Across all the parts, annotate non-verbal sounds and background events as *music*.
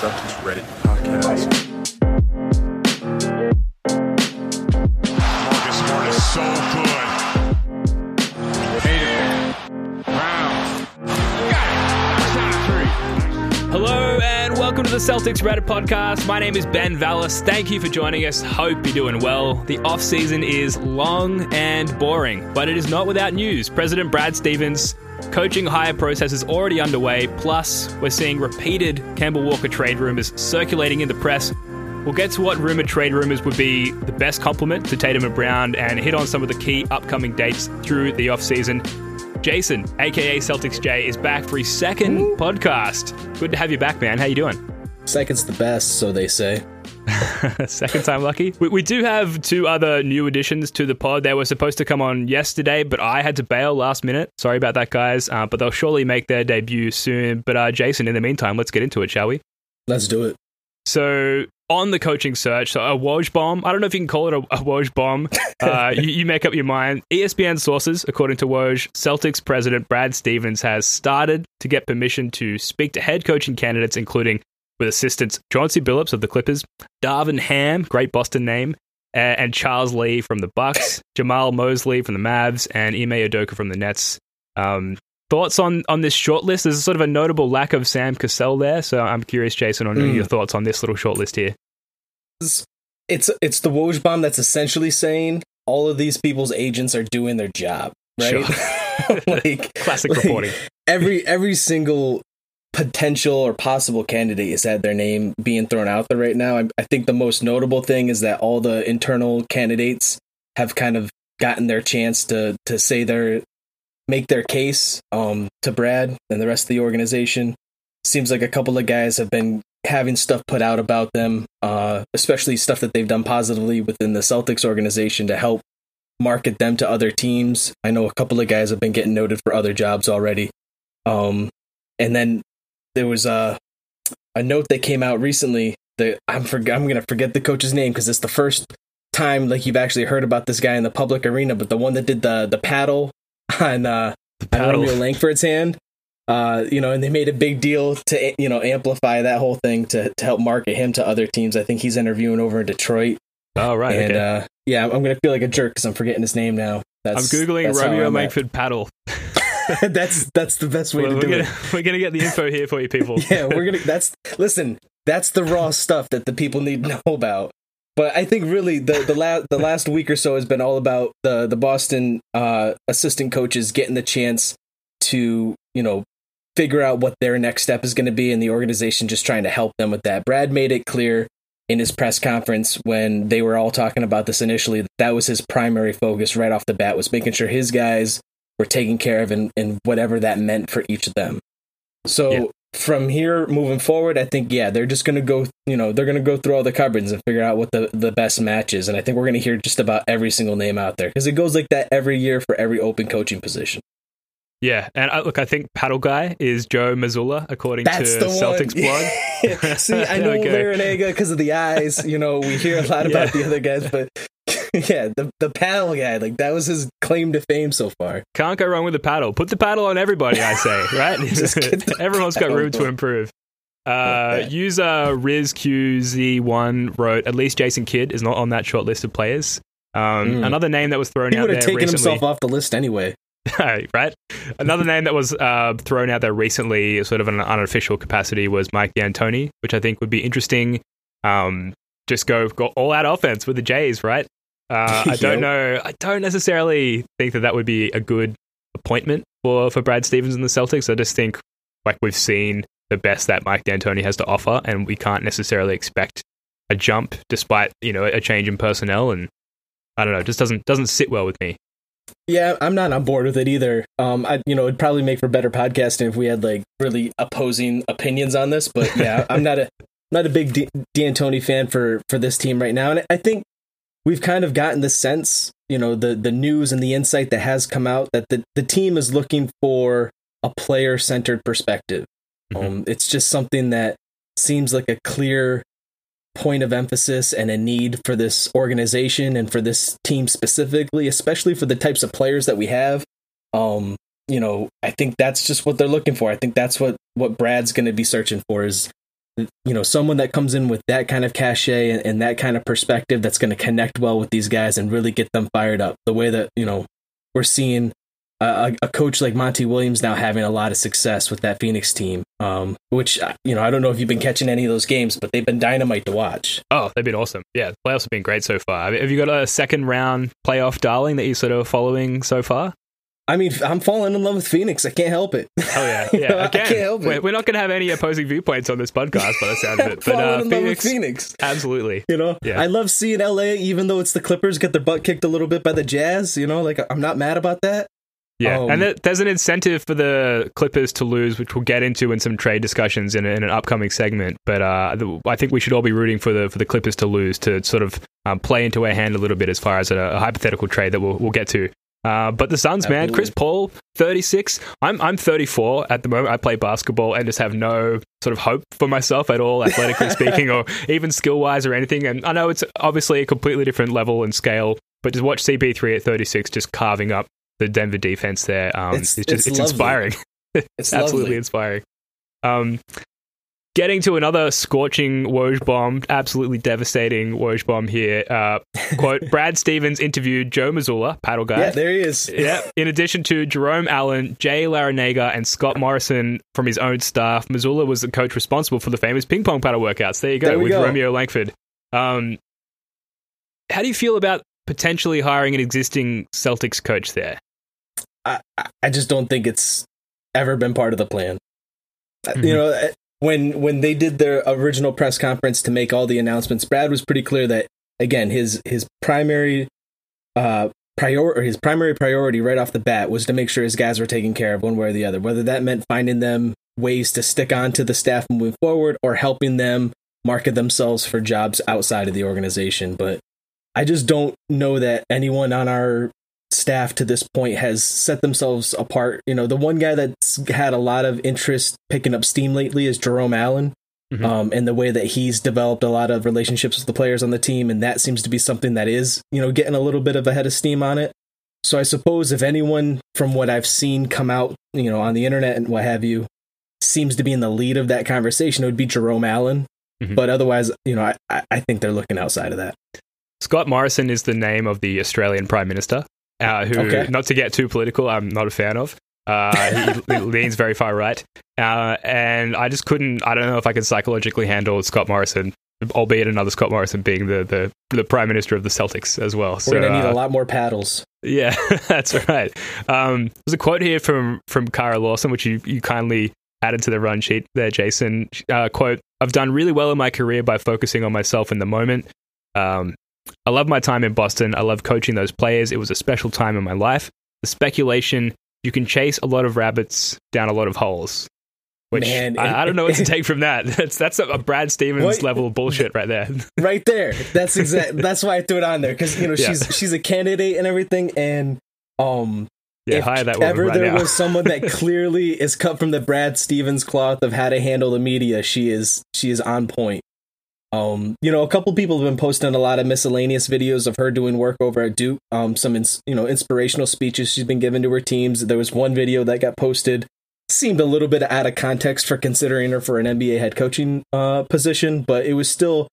Celtics Reddit podcast. Marcus Smart is so good. Tatum. Brown. Got it. Shot three. Hello and welcome to the Celtics Reddit podcast. My name is Ben Vallis. Thank you for joining us. Hope you're doing well. The off season is long and boring, but it is not without news. President Brad Stevens coaching hire process is already underway. Plus, we're seeing repeated Kemba Walker trade rumors circulating in the press. We'll get to what rumored trade rumors would be the best complement to Tatum and Brown and hit on some of the key upcoming dates through the offseason. Jason, aka Celtics J, is back for his second podcast. Good to have you back, man. How you doing? Second's the best, so they say. *laughs* Second time lucky. We, we do have two other new additions to the pod. They were supposed to come on yesterday, but I had to bail last minute. Sorry about that, guys. Uh, but they'll surely make their debut soon. But uh, Jason, in the meantime, let's get into it, shall we? Let's do it. So on the coaching search, so a Woj bomb. I don't know if you can call it a, a Woj bomb. *laughs* Uh, you, you make up your mind. ESPN sources, according to Woj, Celtics president Brad Stevens has started to get permission to speak to head coaching candidates, including with assistants Chauncey Billups of the Clippers, Darvin Ham, great Boston name, uh, and Charles Lee from the Bucks, *coughs* Jamahl Mosley from the Mavs, and Ime Udoka from the Nets. Um, thoughts on on this short list? There's sort of a notable lack of Sam Cassell there, so I'm curious, Jason, on your thoughts on this little short list here. It's it's, the Woj bomb that's essentially saying all of these people's agents are doing their job, right? *laughs* *laughs* like Classic like, reporting. Every every single potential or possible candidate has had their name being thrown out there right now. I, I think the most notable thing is that all the internal candidates have kind of gotten their chance to to say their make their case um to Brad and the rest of the organization. Seems like a couple of guys have been having stuff put out about them, uh, especially stuff that they've done positively within the Celtics organization to help market them to other teams. I know a couple of guys have been getting noted for other jobs already. Um, and then there was a a note that came out recently that I'm for, I'm gonna forget the coach's name because it's the first time like you've actually heard about this guy in the public arena, but the one that did the the paddle *laughs* on uh on paddle. Romeo Langford's hand. Uh, you know, and they made a big deal to you know amplify that whole thing to to help market him to other teams. I think he's interviewing over in Detroit, Oh, right. and okay. uh, yeah, I'm gonna feel like a jerk because I'm forgetting his name now. I'm googling that's Romeo. Langford paddle. *laughs* *laughs* that's that's the best way Well, to do gonna it. *laughs* we're gonna get the info here for you, people. *laughs* yeah, we're gonna. That's listen. That's the raw stuff that the people need to know about. But I think really the the last the last week or so has been all about the the Boston uh, assistant coaches getting the chance to you know figure out what their next step is going to be, and the organization just trying to help them with that. Brad made it clear in his press conference when they were all talking about this initially that that was his primary focus right off the bat was making sure his guys were taken care of and, and whatever that meant for each of them. So Yeah. from here moving forward, I think yeah, they're just gonna go. You know, they're gonna go through all the cupboards and figure out what the the best match is. And I think we're gonna hear just about every single name out there because it goes like that every year for every open coaching position. Yeah, and uh, look, I think paddle guy is Joe Mazzulla, according That's to the. Celtics blog. *laughs* See, I *laughs* know Okay. Larranaga because of the eyes. You know, we hear a lot *laughs* about Yeah. the other guys, but *laughs* yeah, the the paddle guy, like that was his claim to fame so far. Can't go wrong with the paddle. Put the paddle on everybody, I say, *laughs* right? Just get the *laughs* Everyone's got room to improve. Uh, user RizQZ1 wrote, at least Jason Kidd is not on that short list of players. Um, Mm. Another name that was thrown He out would there have taken recently, himself off the list anyway. right? Another name that was uh, thrown out there recently, sort of in an unofficial capacity, was Mike D'Antoni, which I think would be interesting. Um, just go, go all out offense with the Jays, right? Uh, *laughs* I don't know. I don't necessarily think that that would be a good appointment for for Brad Stevens and the Celtics. I just think like we've seen the best that Mike D'Antoni has to offer, and we can't necessarily expect a jump despite you know a change in personnel. And I don't know, it just doesn't doesn't sit well with me. Yeah, I'm not on board with it either. Um, I you know it'd probably make for better podcasting if we had like really opposing opinions on this. But yeah, *laughs* I'm not a not a big D- D'Antoni fan for for this team right now, and I think we've kind of gotten the sense, you know, the the news and the insight that has come out that the the team is looking for a player centered perspective. Mhm. Um, it's just something that seems like a clear point of emphasis and a need for this organization and for this team specifically, especially for the types of players that we have. Um, you know, I think that's just what they're looking for. I think that's what what Brad's going to be searching for is you know, someone that comes in with that kind of cachet and, and that kind of perspective that's going to connect well with these guys and really get them fired up. The way that, you know, we're seeing a, a coach like Monty Williams now having a lot of success with that Phoenix team. Um, which uh, you know, I don't know if you've been catching any of those games, but they've been dynamite to watch. Oh, they've been awesome. Yeah, the playoffs have been great so far. Have you got a second round playoff darling that you're sort of following so far? I mean, I'm falling in love with Phoenix. I can't help it. Oh yeah, *laughs* yeah. Again, I can't help it. We're not going to have any opposing viewpoints on this podcast, by the sound of it. But falling uh, in love with Phoenix, Phoenix. absolutely. You know, Yeah. I love seeing LA, even though it's the Clippers get their butt kicked a little bit by the Jazz. You know, like I'm not mad about that. Yeah, Um, and there- there's an incentive for the Clippers to lose, which we'll get into in some trade discussions in, in an upcoming segment. But uh, the, I think we should all be rooting for the for the Clippers to lose to sort of um, play into our hand a little bit as far as a, a hypothetical trade that we'll we'll get to. Uh, but the Suns, man, Chris Paul, 36. I'm I'm 34 at the moment. I play basketball and just have no sort of hope for myself at all, athletically *laughs* speaking, or even skill wise or anything. And I know it's obviously a completely different level and scale, but just watch CP3 at 36 just carving up the Denver defense there. Um, It's- it's, just it's it's, inspiring. *laughs* It's Absolutely lovely. inspiring. Um, getting to another scorching Woj bomb, absolutely devastating Woj bomb here. Uh, quote: *laughs* Brad Stevens interviewed Joe Mazzulla, paddle guy. Yeah, there he is. Yeah. In addition to Jerome Allen, Jay Larranaga, and Scott Morrison from his own staff, Mazzulla was the coach responsible for the famous ping pong paddle workouts. There you go, There with go. Romeo Langford. Um, how do you feel about potentially hiring an existing Celtics coach there? I, I- just don't think it's ever been part of the plan. Uh, Mhm. You know, uh, when when they did their original press conference to make all the announcements, Brad was pretty clear that again his his primary uh prior or his primary priority right off the bat was to make sure his guys were taken care of one way or the other. Whether that meant finding them ways to stick on to the staff moving forward or helping them market themselves for jobs outside of the organization. But I just don't know that anyone on our staff to this point has set themselves apart. You know, the one guy that's had a lot of interest picking up steam lately is Jerome Allen. Mhm. Um, and the way that he's developed a lot of relationships with the players on the team, and that seems to be something that is, you know, getting a little bit of a head of steam on it. So I suppose if anyone from what I've seen come out, you know, on the internet and what have you, seems to be in the lead of that conversation, it would be Jerome Allen. Mhm. But otherwise, you know, I I think they're looking outside of that. Scott Morrison is the name of the Australian Prime Minister, uh, who, Okay. not to get too political, I'm not a fan of. Uh, he, *laughs* he leans very far right. Uh, and I just couldn't, I don't know if I could psychologically handle Scott Morrison, albeit another Scott Morrison being the, the, the Prime Minister of the Celtics as well. We're gonna need uh, a lot more paddles. yeah, *laughs* that's right. Um, there's a quote here from from Kara Lawson, which you, you kindly added to the run sheet there, Jason. Uh, quote: I've done really well in my career by focusing on myself in the moment. Um, I love my time in Boston. I love coaching those players. It was a special time in my life. The speculation: you can chase a lot of rabbits down a lot of holes. Which Man, I, I don't know what to take from that. *laughs* That's that's a, Brad Stevens What? level of bullshit right there. *laughs* right there. That's exact. that's why I threw it on there because you know Yeah. she's she's a candidate and everything. And um, Yeah, if hire that woman ever right there now. was someone that *laughs* clearly is cut from the Brad Stevens cloth of how to handle the media, she is she is on point. Um, you know, a couple people have been posting a lot of miscellaneous videos of her doing work over at Duke. Um, some ins- you know inspirational speeches she's been giving to her teams. There was one video that got posted, seemed a little bit out of context for considering her for an NBA head coaching uh, position, but it was still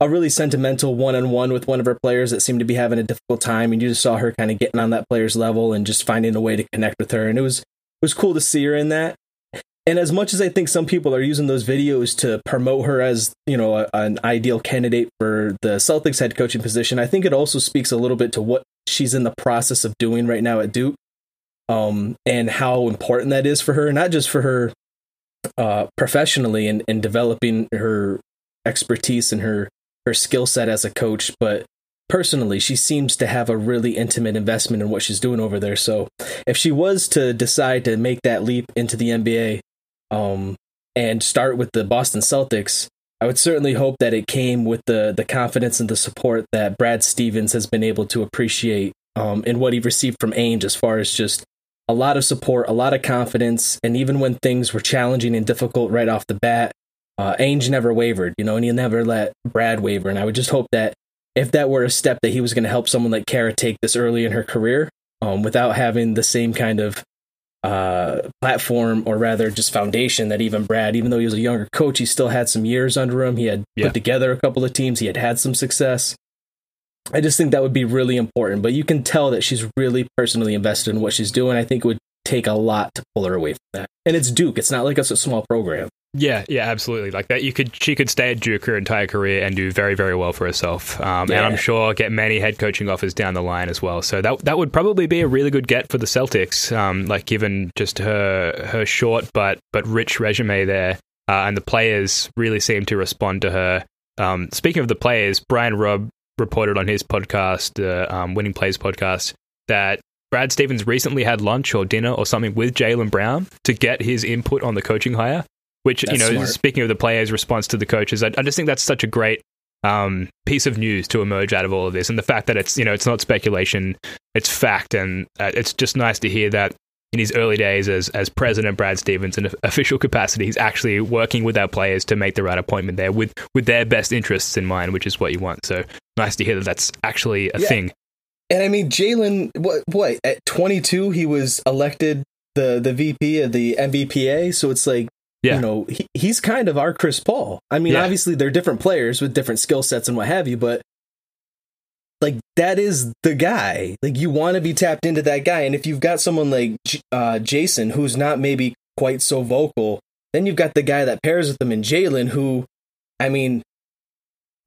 a really sentimental one on one with one of her players that seemed to be having a difficult time, and you just saw her kind of getting on that player's level and just finding a way to connect with her, and it was it was cool to see her in that. And as much as I think some people are using those videos to promote her as, you know, a, an ideal candidate for the Celtics head coaching position, I think it also speaks a little bit to what she's in the process of doing right now at Duke, um, and how important that is for her, not just for her uh, professionally and, and developing her expertise and her her skill set as a coach, but personally, she seems to have a really intimate investment in what she's doing over there. So, if she was to decide to make that leap into the NBA, um, and start with the Boston Celtics, I would certainly hope that it came with the the confidence and the support that Brad Stevens has been able to appreciate um, in what he received from Ainge, as far as just a lot of support, a lot of confidence, and even when things were challenging and difficult right off the bat, uh, Ainge never wavered, you know, and he never let Brad waver. And I would just hope that if that were a step that he was going to help someone like Kara take this early in her career, um, without having the same kind of uh, platform, or rather, just foundation that even Brad, even though he was a younger coach, he still had some years under him. He had Yeah. put together a couple of teams. He had had some success. I just think that would be really important. But you can tell that she's really personally invested in what she's doing. I think it would take a lot to pull her away from that. And it's Duke. It's not like it's a small program. Yeah, yeah, absolutely. Like that, you could she could stay at Duke her entire career and do very, very well for herself. Um, Yeah. And I'm sure get many head coaching offers down the line as well. So that that would probably be a really good get for the Celtics. Um, like given just her her short but but rich resume there, uh, and the players really seem to respond to her. Um, speaking of the players, Brian Robb reported on his podcast, the um, Winning Plays podcast, that Brad Stevens recently had lunch or dinner or something with Jaylen Brown to get his input on the coaching hire. Which you know, smart. speaking of the players' response to the coaches, I, I just think that's such a great um, piece of news to emerge out of all of this, and the fact that it's you know it's not speculation, it's fact, and uh, it's just nice to hear that in his early days as as president Brad Stevens in official capacity, he's actually working with our players to make the right appointment there with with their best interests in mind, which is what you want. So nice to hear that that's actually a Yeah. thing. And I mean, Jaylen, what, what, at 22, he was elected the, the VP of the NBPA. So it's like, Yeah. you know, he, he's kind of our Chris Paul. I mean, Yeah. obviously, they're different players with different skill sets and what have you, but like, that is the guy. Like, you want to be tapped into that guy. And if you've got someone like uh, Jason, who's not maybe quite so vocal, then you've got the guy that pairs with him in Jaylen, who, I mean,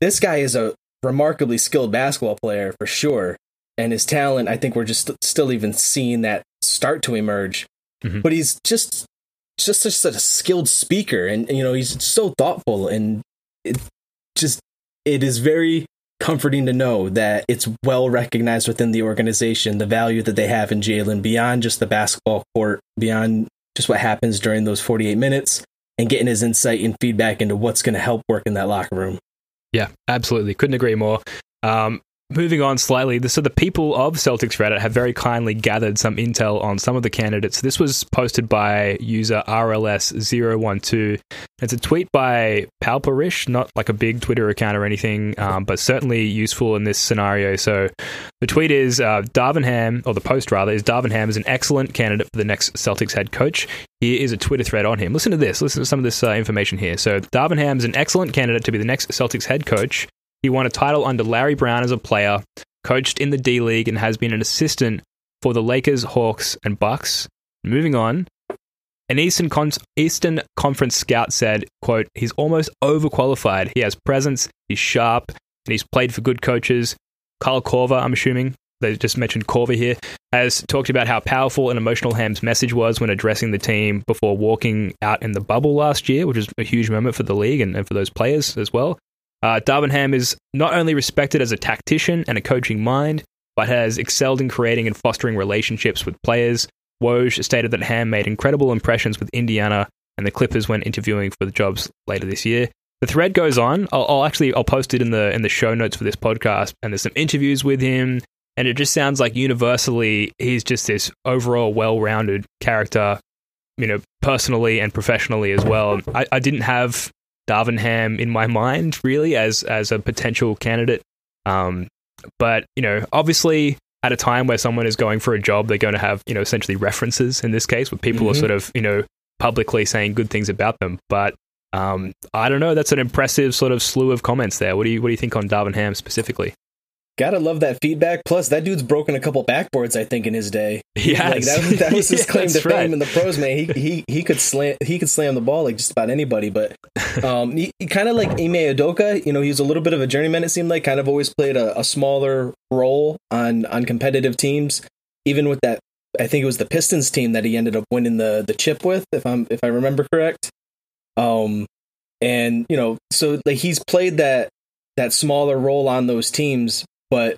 this guy is a remarkably skilled basketball player for sure and his talent i think we're just still even seeing that start to emerge Mhm. but he's just just such a skilled speaker and you know he's so thoughtful and it just it is very comforting to know that it's well recognized within the organization the value that they have in Jaylen beyond just the basketball court beyond just what happens during those 48 minutes and getting his insight and feedback into what's going to help work in that locker room Yeah, absolutely. Couldn't agree more. Um, moving on slightly, so the people of Celtics Reddit have very kindly gathered some intel on some of the candidates. This was posted by user RLS012. It's a tweet by Palperish, not like a big Twitter account or anything, um, but certainly useful in this scenario. So the tweet is uh, Darvin Ham, or the post rather, is Darvin Ham is an excellent candidate for the next Celtics head coach. Here is a Twitter thread on him. Listen to this. Listen to some of this uh, information here. So Darvin Ham is an excellent candidate to be the next Celtics head coach. He won a title under Larry Brown as a player, coached in the D League, and has been an assistant for the Lakers, Hawks, and Bucks. Moving on, an Eastern Con- Eastern Conference scout said, "quote He's almost overqualified. He has presence. He's sharp, and he's played for good coaches. Kyle Korver, I'm assuming they just mentioned Korver here, has talked about how powerful and emotional Ham's message was when addressing the team before walking out in the bubble last year, which was a huge moment for the league and, and for those players as well. Uh, Darvin Ham is not only respected as a tactician and a coaching mind, but has excelled in creating and fostering relationships with players. Woj stated that Ham made incredible impressions with Indiana and the Clippers when interviewing for the jobs later this year. The thread goes on. I'll, I'll actually I'll post it in the in the show notes for this podcast, and there's some interviews with him, and it just sounds like universally he's just this overall well-rounded character, you know, personally and professionally as well. I, I didn't have Darvin Ham in my mind really as as a potential candidate, um, but you know, obviously at a time where someone is going for a job, they're going to have you know essentially references in this case, where people are Mhm. sort of you know publicly saying good things about them, but. Um, I don't know. That's an impressive sort of slew of comments there. What do you What do you think on Darvin Ham specifically? Gotta love that feedback. Plus, that dude's broken a couple backboards, I think, in his day. Yeah, Like that, that was his *laughs* Yeah, claim to fame right. in the pros, man. He he he could slam he could slam the ball like just about anybody. But *laughs* um, he, he kind of like Ime Udoka. You know, he was a little bit of a journeyman. It seemed like kind of always played a, a smaller role on on competitive teams. Even with that, I think it was the Pistons team that he ended up winning the the chip with, if I'm if I remember correct. Um, and you know, so like he's played that that smaller role on those teams, but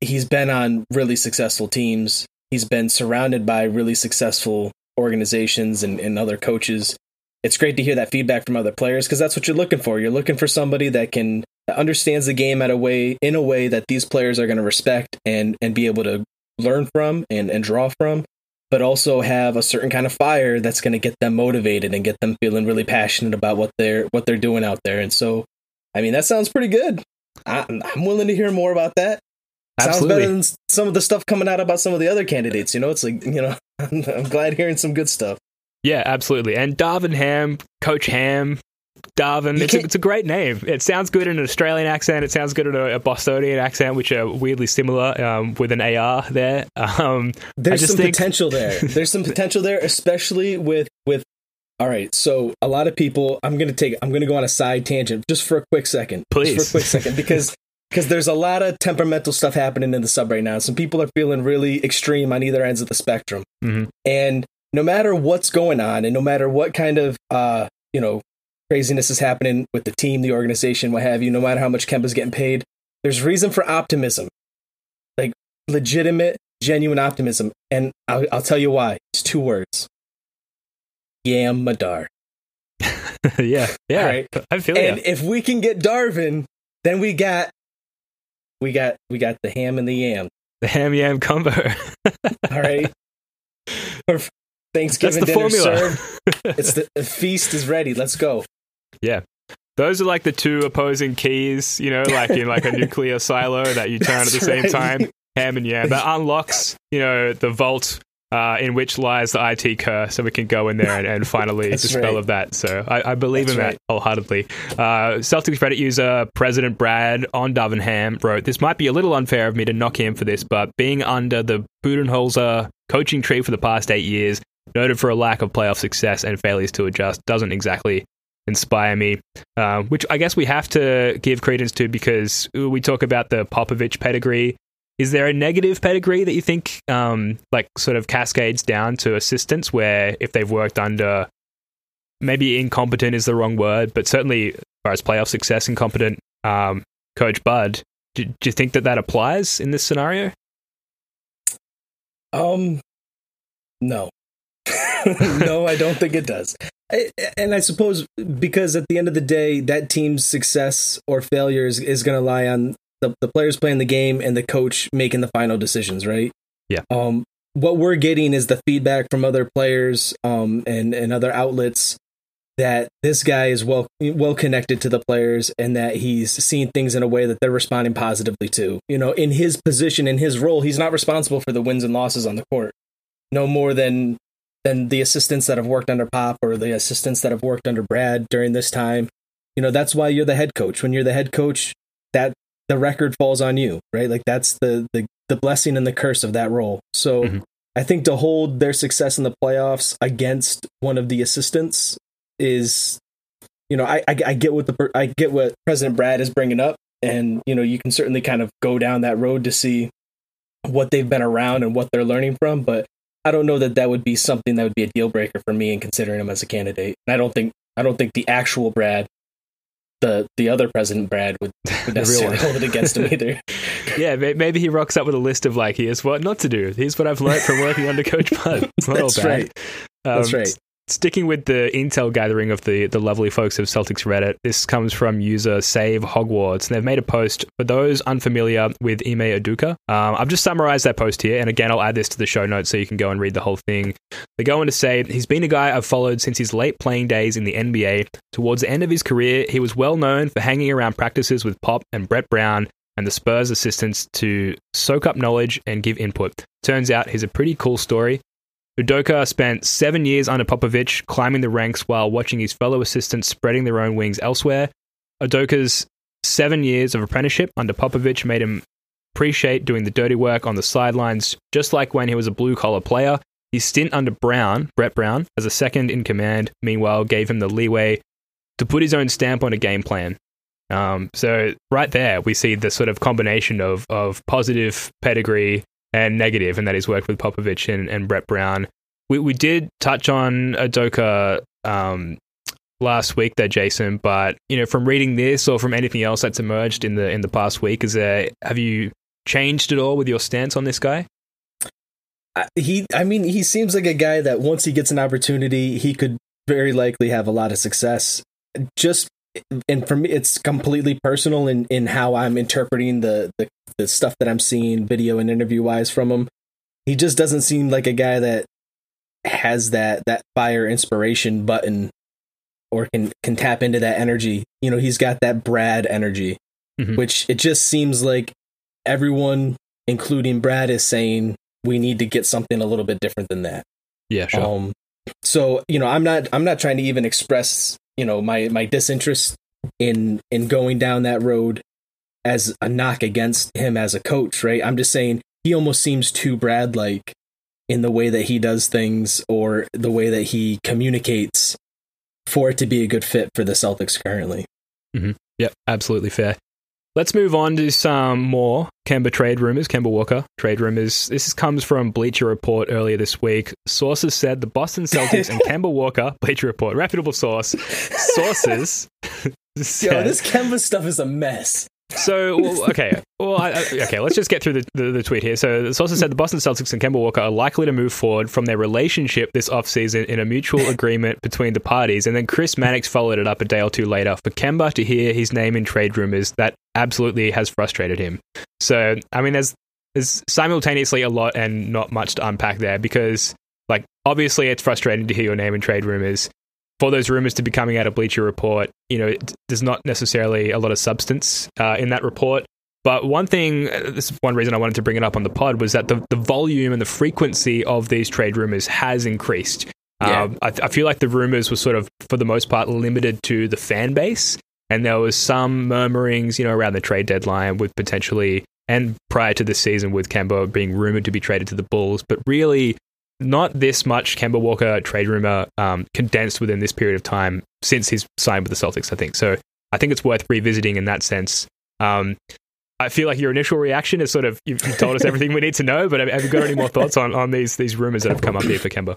he's been on really successful teams. He's been surrounded by really successful organizations and, and other coaches. It's great to hear that feedback from other players because that's what you're looking for. You're looking for somebody that can that understands the game at a way in a way that these players are going to respect and and be able to learn from and, and draw from, but also have a certain kind of fire that's going to get them motivated and get them feeling really passionate about what they're what they're doing out there. And so, I mean, that sounds pretty good. I, I'm willing to hear more about that. Sounds better than some of the stuff coming out about some of the other candidates. You know, it's like you know, *laughs* I'm, I'm glad hearing some good stuff. Yeah, absolutely. And Darvin Ham, Coach Ham, Darvin. It's a, *laughs* it's a great name. It sounds good in an Australian accent. It sounds good in a, a Bostonian accent, which are weirdly similar um, with an AR there. Um, There's just some think- potential there. *laughs* There's some potential there, especially with. All right, so a lot of people. I'm gonna take. I'm gonna go on a side tangent just for a quick second. just Please. for a quick second, *laughs* because because there's a lot of temperamental stuff happening in the sub right now. Some people are feeling really extreme on either ends of the spectrum, Mhm. and no matter what's going on, and no matter what kind of uh you know craziness is happening with the team, the organization, what have you, no matter how much Kemba's getting paid, there's reason for optimism, like legitimate, genuine optimism, and I'll, I'll tell you why. It's two words: Yam Madar. *laughs* yeah, yeah. Right. I feel And if we can get Darvin, then we got, we got, we got the ham and the yam. the ham yam combo. All right. For Thanksgiving That's the dinner formula. served. *laughs* It's the, the feast is ready. Let's go. Yeah those are like the two opposing keys, you know, like in like a *laughs* nuclear silo that you turn at the same right. time. Ham and yam. That unlocks, you know, the vault uh, in which lies the IT curse, so we can go in there and, and finally *laughs* dispel right. of that. So I, I believe That's in right. that wholeheartedly. Uh, Celtics Reddit user President Brad on Ham wrote, "This might be a little unfair of me to knock him for this, but being under the Budenholzer coaching tree for the past eight years, noted for a lack of playoff success and failures to adjust, doesn't exactly." Inspire me, um, which I guess we have to give credence to because we talk about the Popovich pedigree is there a negative pedigree that you think um, like sort of cascades down to assistants where if they've worked under maybe incompetent is the wrong word but certainly as far as playoff success incompetent um, coach bud do, do you think that that applies in this scenario Um, no, *laughs* no, I don't think it does. I, and I suppose because at the end of the day, that team's success or failure is, is going to lie on the, the players playing the game and the coach making the final decisions, right? Yeah. Um, what we're getting is the feedback from other players um, and, and other outlets that this guy is well well connected to the players and that he's seeing things in a way that they're responding positively to. You know, in his position, in his role, he's not responsible for the wins and losses on the court. No more than than the assistants that have worked under Pop or the assistants that have worked under Brad during this time. You know, that's why you're the head coach. When you're the head coach, that the record falls on you, right? Like that's the the the blessing and the curse of that role. So Mhm. I think to hold their success in the playoffs against one of the assistants is, you know, I I, I get what the I get what President Brad is bringing up, and you know, you can certainly kind of go down that road to see what they've been around and what they're learning from, but I don't know that that would be something that would be a deal breaker for me in considering him as a candidate. And I don't think I don't think the actual Brad, the the other President Brad would, *laughs* would necessarily hold it against him either. *laughs* yeah maybe he rocks up with a list of like here's what not to do here's what i've learned from working under coach bud it's not *laughs* all That's bad right. That's Um, right. Sticking with the intel gathering of the, the lovely folks of Celtics Reddit, this comes from user Save Hogwarts, and they've made a post for those unfamiliar with Ime Udoka. Um, I've just summarized that post here, and again, I'll add this to the show notes so you can go and read the whole thing. They go on to say he's been a guy I've followed since his late playing days in the NBA. Towards the end of his career, he was well known for hanging around practices with Pop and Brett Brown and the Spurs assistants to soak up knowledge and give input. Turns out he's a pretty cool story. Udoka spent seven years under Popovich, climbing the ranks while watching his fellow assistants spreading their own wings elsewhere. Udoka's seven years of apprenticeship under Popovich made him appreciate doing the dirty work on the sidelines, just like when he was a blue collar player. His stint under Brown, Brett Brown, as a second in command, meanwhile, gave him the leeway to put his own stamp on a game plan. Um, so right there, we see the sort of combination of of positive pedigree and negative, and that he's worked with Popovich and, and Brett Brown. We we did touch on Udoka um, last week there, Jason, but you know, from reading this or from anything else that's emerged in the in the past week, is there have you changed at all with your stance on this guy? He i mean he seems like a guy that once he gets an opportunity he could very likely have a lot of success just and for me it's completely personal in in how i'm interpreting the the, the stuff that i'm seeing video and interview wise from him he just doesn't seem like a guy that has that that fire inspiration button or can can tap into that energy you know he's got that brad energy Mhm. which it just seems like everyone including brad is saying we need to get something a little bit different than that. Yeah, sure. Um, so you know, I'm not I'm not trying to even express you know my my disinterest in in going down that road as a knock against him as a coach, right? I'm just saying he almost seems too Brad like in the way that he does things or the way that he communicates for it to be a good fit for the Celtics currently. Mm-hmm. Yep, absolutely fair. Let's move on to some more Kemba trade rumors, Kemba Walker trade rumors. This comes from Bleacher Report earlier this week. Sources said the Boston Celtics and *laughs* Kemba Walker, Bleacher Report, reputable source, sources *laughs* said, Yo, this Kemba stuff is a mess. so, well, okay. Well, I, okay, let's just get through the, the, the tweet here. So, the sources said the Boston Celtics and Kemba Walker are likely to move forward from their relationship this offseason in a mutual *laughs* agreement between the parties. And then Chris Mannix followed it up a day or two later for Kemba to hear his name in trade rumors that absolutely has frustrated him. So, I mean, there's, there's simultaneously a lot and not much to unpack there because, like, obviously it's frustrating to hear your name in trade rumors for those rumors to be coming out of Bleacher Report, you know, there's not necessarily a lot of substance uh, in that report. But one thing, uh, this is one reason I wanted to bring it up on the pod, was that the, the volume and the frequency of these trade rumors has increased. Yeah. Um, I, I feel like the rumors were sort of, for the most part, limited to the fan base. And there was some murmurings, you know, around the trade deadline with potentially, and prior to this season with Kemba being rumored to be traded to the Bulls. But really, not this much Kemba Walker trade rumor um, condensed within this period of time since he's signed with the Celtics, I think. So I think it's worth revisiting in that sense. Um, I feel like your initial reaction is sort of you've, told us everything we need to know, but have you got any more thoughts on, on these these rumors that have come up here for Kemba?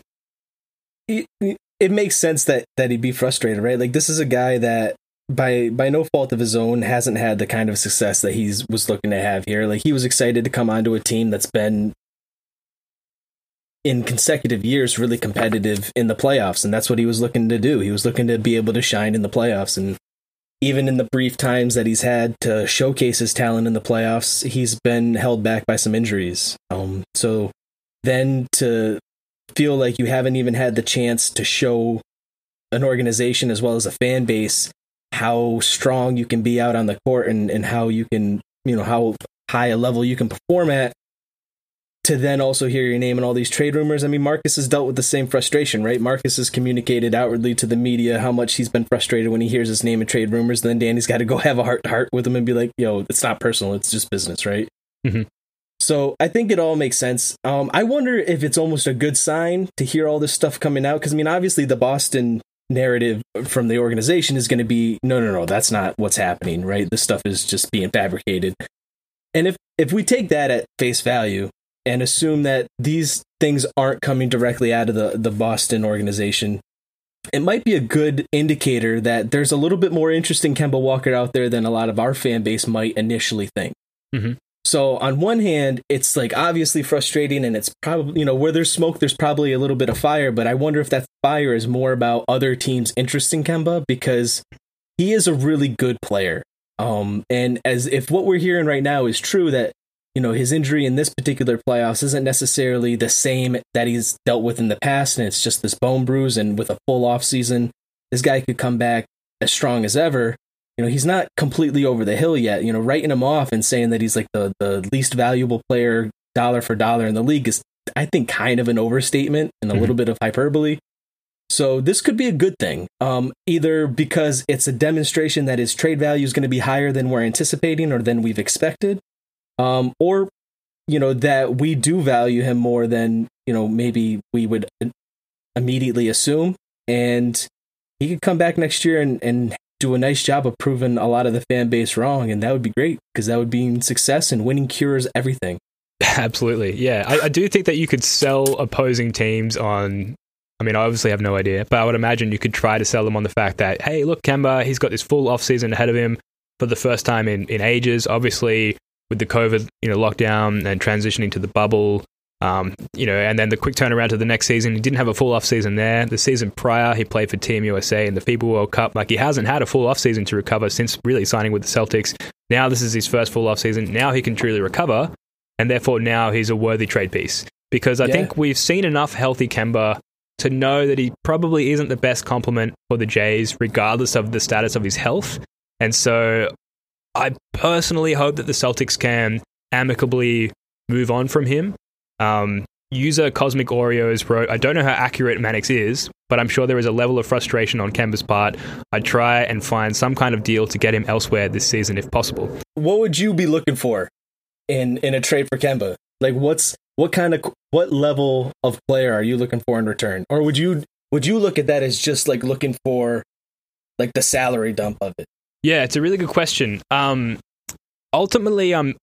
it, it makes sense that that he'd be frustrated, right? Like this is a guy that by by no fault of his own hasn't had the kind of success that he's was looking to have here. Like he was excited to come onto a team that's been in consecutive years really competitive in the playoffs and that's what he was looking to do. He was looking to be able to shine in the playoffs and even in the brief times that he's had to showcase his talent in the playoffs, he's been held back by some injuries. Um so then to feel like you haven't even had the chance to show an organization as well as a fan base how strong you can be out on the court and, and how you can, you know, how high a level you can perform at to then also hear your name in all these trade rumors. I mean, Marcus has dealt with the same frustration, right? Marcus has communicated outwardly to the media how much he's been frustrated when he hears his name in trade rumors. Then Danny's got to go *laughs* have a heart to heart with him and be like, yo, it's not personal, it's just business, right? Mhm. So I think it all makes sense. Um, I wonder if it's almost a good sign to hear all this stuff coming out because I mean, obviously the Boston narrative from the organization is going to be no, no, no, that's not what's happening, right? This stuff is just being fabricated. And if if we take that at face value and assume that these things aren't coming directly out of the the Boston organization, it might be a good indicator that there's a little bit more interest in Kemba Walker out there than a lot of our fan base might initially think. Mhm. So on one hand, it's like obviously frustrating, and it's probably you know where there's smoke, there's probably a little bit of fire. But I wonder if that fire is more about other teams' interest in Kemba because he is a really good player. Um, and as if what we're hearing right now is true, that you know his injury in this particular playoffs isn't necessarily the same that he's dealt with in the past, and it's just this bone bruise. And with a full off season, this guy could come back as strong as ever. You know, he's not completely over the hill yet. You know, writing him off and saying that he's like the the least valuable player dollar for dollar in the league is, I think, kind of an overstatement and a Mhm. little bit of hyperbole. So this could be a good thing, um, either because it's a demonstration that his trade value is going to be higher than we're anticipating or than we've expected, um, or you know that we do value him more than you know maybe we would immediately assume, and he could come back next year and, and do a nice job of proving a lot of the fan base wrong, and that would be great because that would be success and winning cures everything. *laughs* Absolutely. Yeah. I, I do think that you could sell opposing teams on. I mean, I obviously have no idea, but I would imagine you could try to sell them on the fact that, hey, look, Kemba, he's got this full off season ahead of him for the first time in, in ages. Obviously, with the COVID, you know, lockdown and transitioning to the bubble, um, you know, and then the quick turnaround to the next season. He didn't have a full off season there. The season prior, he played for Team USA in the FIBA World Cup. Like he hasn't had a full off season to recover since really signing with the Celtics. Now this is his first full off season. Now he can truly recover, and therefore now he's a worthy trade piece. Because I Yeah. think we've seen enough healthy Kemba to know that he probably isn't the best complement for the Jays, regardless of the status of his health. And so I personally hope that the Celtics can amicably move on from him Um, user Cosmic Oreos wrote, I don't know how accurate Mannix is, but I'm sure there is a level of frustration on Kemba's part. I'd try and find some kind of deal to get him elsewhere this season if possible. What would you be looking for in in a trade for Kemba? Like, what's what kind of what level of player are you looking for in return, or would you would you look at that as just like looking for like the salary dump of it? Yeah, it's a really good question. Um, ultimately, I'm.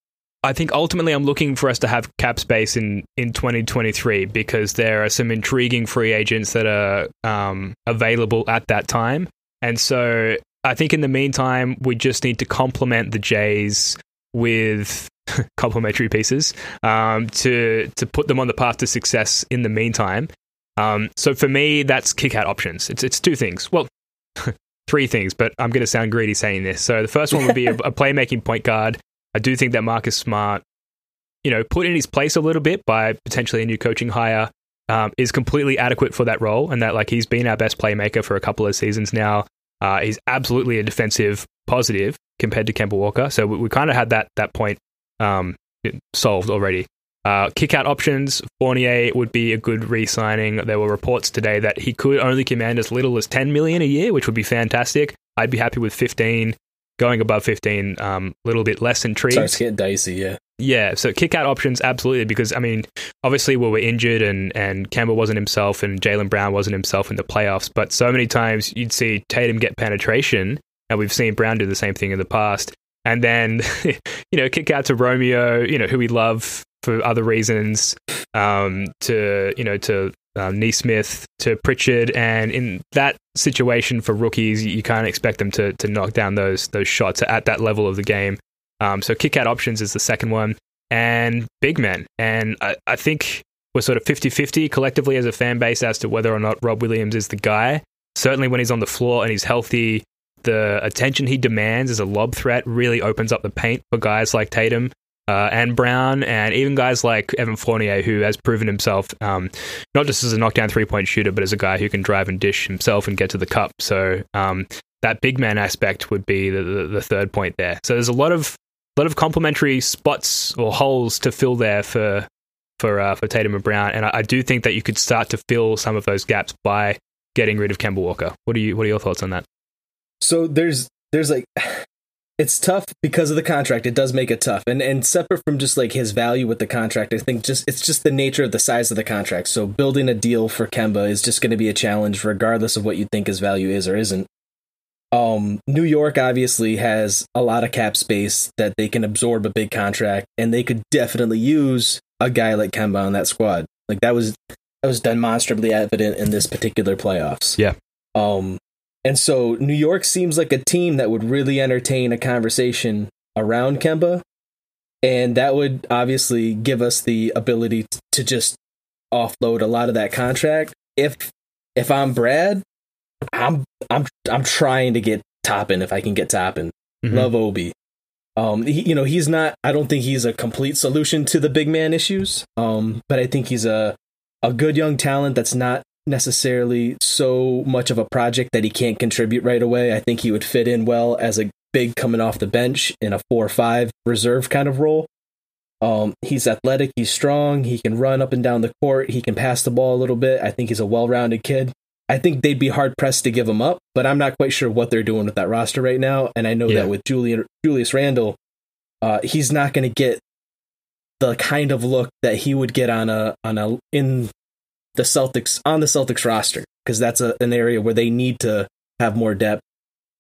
I think ultimately I'm looking for us to have cap space in, in 2023 because there are some intriguing free agents that are um, available at that time. And so I think in the meantime, we just need to complement the Jays with *laughs* complementary pieces um, to to put them on the path to success in the meantime. Um, so for me, that's kick out options. It's it's two things. Well, *laughs* three things, but I'm going to sound greedy saying this. So the first one would be a, *laughs* a playmaking point guard. I do think that Marcus Smart, you know, put in his place a little bit by potentially a new coaching hire, um, is completely adequate for that role, and that like he's been our best playmaker for a couple of seasons now. Uh, he's absolutely a defensive positive compared to Kemba Walker, so we, we kind of had that that point um, solved already. Uh, kick out options, Fournier would be a good re-signing. There were reports today that he could only command as little as 10 million a year, which would be fantastic. I'd be happy with 15 going above 15, a um, little bit less intrigued. Starts getting dicey, yeah. Yeah, so kick out options, absolutely, because I mean, obviously we were injured and and Kemba wasn't himself and Jaylen Brown wasn't himself in the playoffs, but so many times you'd see Tatum get penetration, and we've seen Brown do the same thing in the past. And then, *laughs* you know, kick out to Romeo, you know, who we love for other reasons, um, to you know to um, Nesmith to Pritchard, and in that situation for rookies, you can't expect them to to knock down those those shots at that level of the game. Um, so kick out options is the second one, and big men, and I, I think we're sort of 50-50 collectively as a fan base as to whether or not Rob Williams is the guy. Certainly, when he's on the floor and he's healthy, the attention he demands as a lob threat really opens up the paint for guys like Tatum uh, and Brown, and even guys like Evan Fournier, who has proven himself um, not just as a knockdown three point shooter, but as a guy who can drive and dish himself and get to the cup. So um, that big man aspect would be the, the, the, third point there. So there's a lot of lot of complementary spots or holes to fill there for for uh, for Tatum and Brown, and I, I do think that you could start to fill some of those gaps by getting rid of Kemba Walker. What are you What are your thoughts on that? So there's there's like it's tough because of the contract. It does make it tough, and and separate from just like his value with the contract, I think just it's just the nature of the size of the contract. So building a deal for Kemba is just going to be a challenge, regardless of what you think his value is or isn't. Um, New York obviously has a lot of cap space that they can absorb a big contract, and they could definitely use a guy like Kemba on that squad. Like that was that was demonstrably evident in this particular playoffs. Yeah. Um, and so New York seems like a team that would really entertain a conversation around Kemba. And that would obviously give us the ability to just offload a lot of that contract. If if I'm Brad, I'm I'm I'm trying to get Toppin if I can get Toppin. Mm-hmm. Love Obi. Um, he, you know, he's not. I don't think he's a complete solution to the big man issues. Um, but I think he's a a good young talent that's not necessarily so much of a project that he can't contribute right away. I think he would fit in well as a big coming off the bench in a four or five reserve kind of role. Um, he's athletic, he's strong, he can run up and down the court, he can pass the ball a little bit. I think he's a well rounded kid. I think they'd be hard pressed to give him up, but I'm not quite sure what they're doing with that roster right now. And I know yeah. that with Julian, Julius Randle, uh, he's not going to get the kind of look that he would get on a on a in the Celtics on the Celtics roster because that's a, an area where they need to have more depth,